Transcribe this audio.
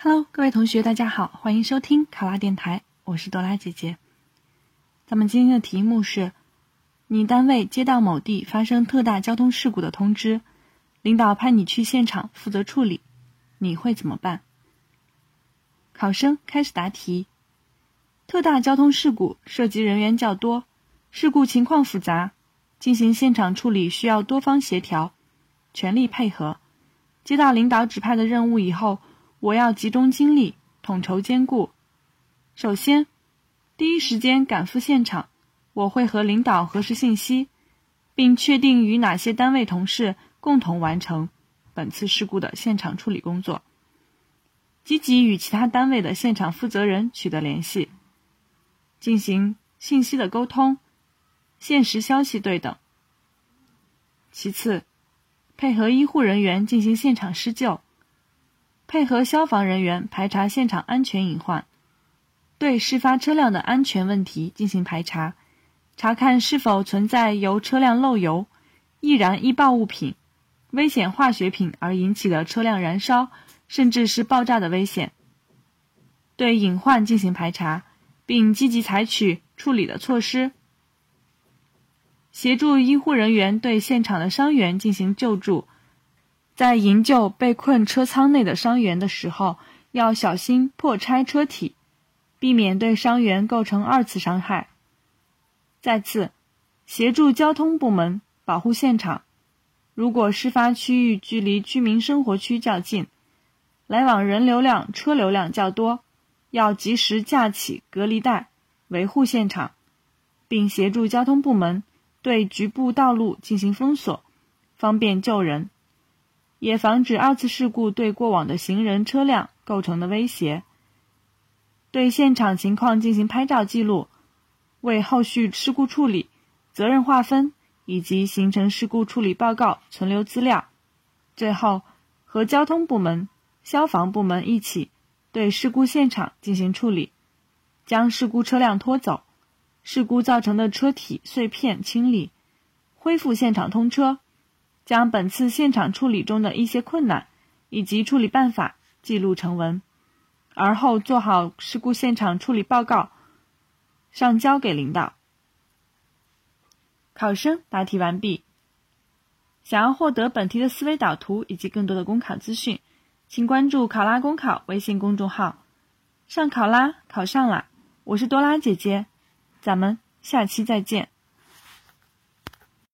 Hello，各位同学，大家好，欢迎收听考拉电台，我是朵拉姐姐。咱们今天的题目是：你单位接到某地发生特大交通事故的通知，领导派你去现场负责处理，你会怎么办？考生开始答题。特大交通事故涉及人员较多，事故情况复杂，进行现场处理需要多方协调，全力配合。接到领导指派的任务以后。我要集中精力，统筹兼顾。首先，第一时间赶赴现场，我会和领导核实信息，并确定与哪些单位同事共同完成本次事故的现场处理工作。积极与其他单位的现场负责人取得联系，进行信息的沟通，现实消息对等。其次，配合医护人员进行现场施救。配合消防人员排查现场安全隐患，对事发车辆的安全问题进行排查，查看是否存在由车辆漏油、易燃易爆物品、危险化学品而引起的车辆燃烧甚至是爆炸的危险。对隐患进行排查，并积极采取处理的措施，协助医护人员对现场的伤员进行救助。在营救被困车舱内的伤员的时候，要小心破拆车体，避免对伤员构成二次伤害。再次，协助交通部门保护现场。如果事发区域距离居民生活区较近，来往人流量、车流量较多，要及时架起隔离带，维护现场，并协助交通部门对局部道路进行封锁，方便救人。也防止二次事故对过往的行人、车辆构成的威胁。对现场情况进行拍照记录，为后续事故处理、责任划分以及形成事故处理报告存留资料。最后，和交通部门、消防部门一起对事故现场进行处理，将事故车辆拖走，事故造成的车体碎片清理，恢复现场通车。将本次现场处理中的一些困难以及处理办法记录成文，而后做好事故现场处理报告，上交给领导。考生答题完毕。想要获得本题的思维导图以及更多的公考资讯，请关注“考拉公考”微信公众号。上考拉，考上啦！我是多拉姐姐，咱们下期再见。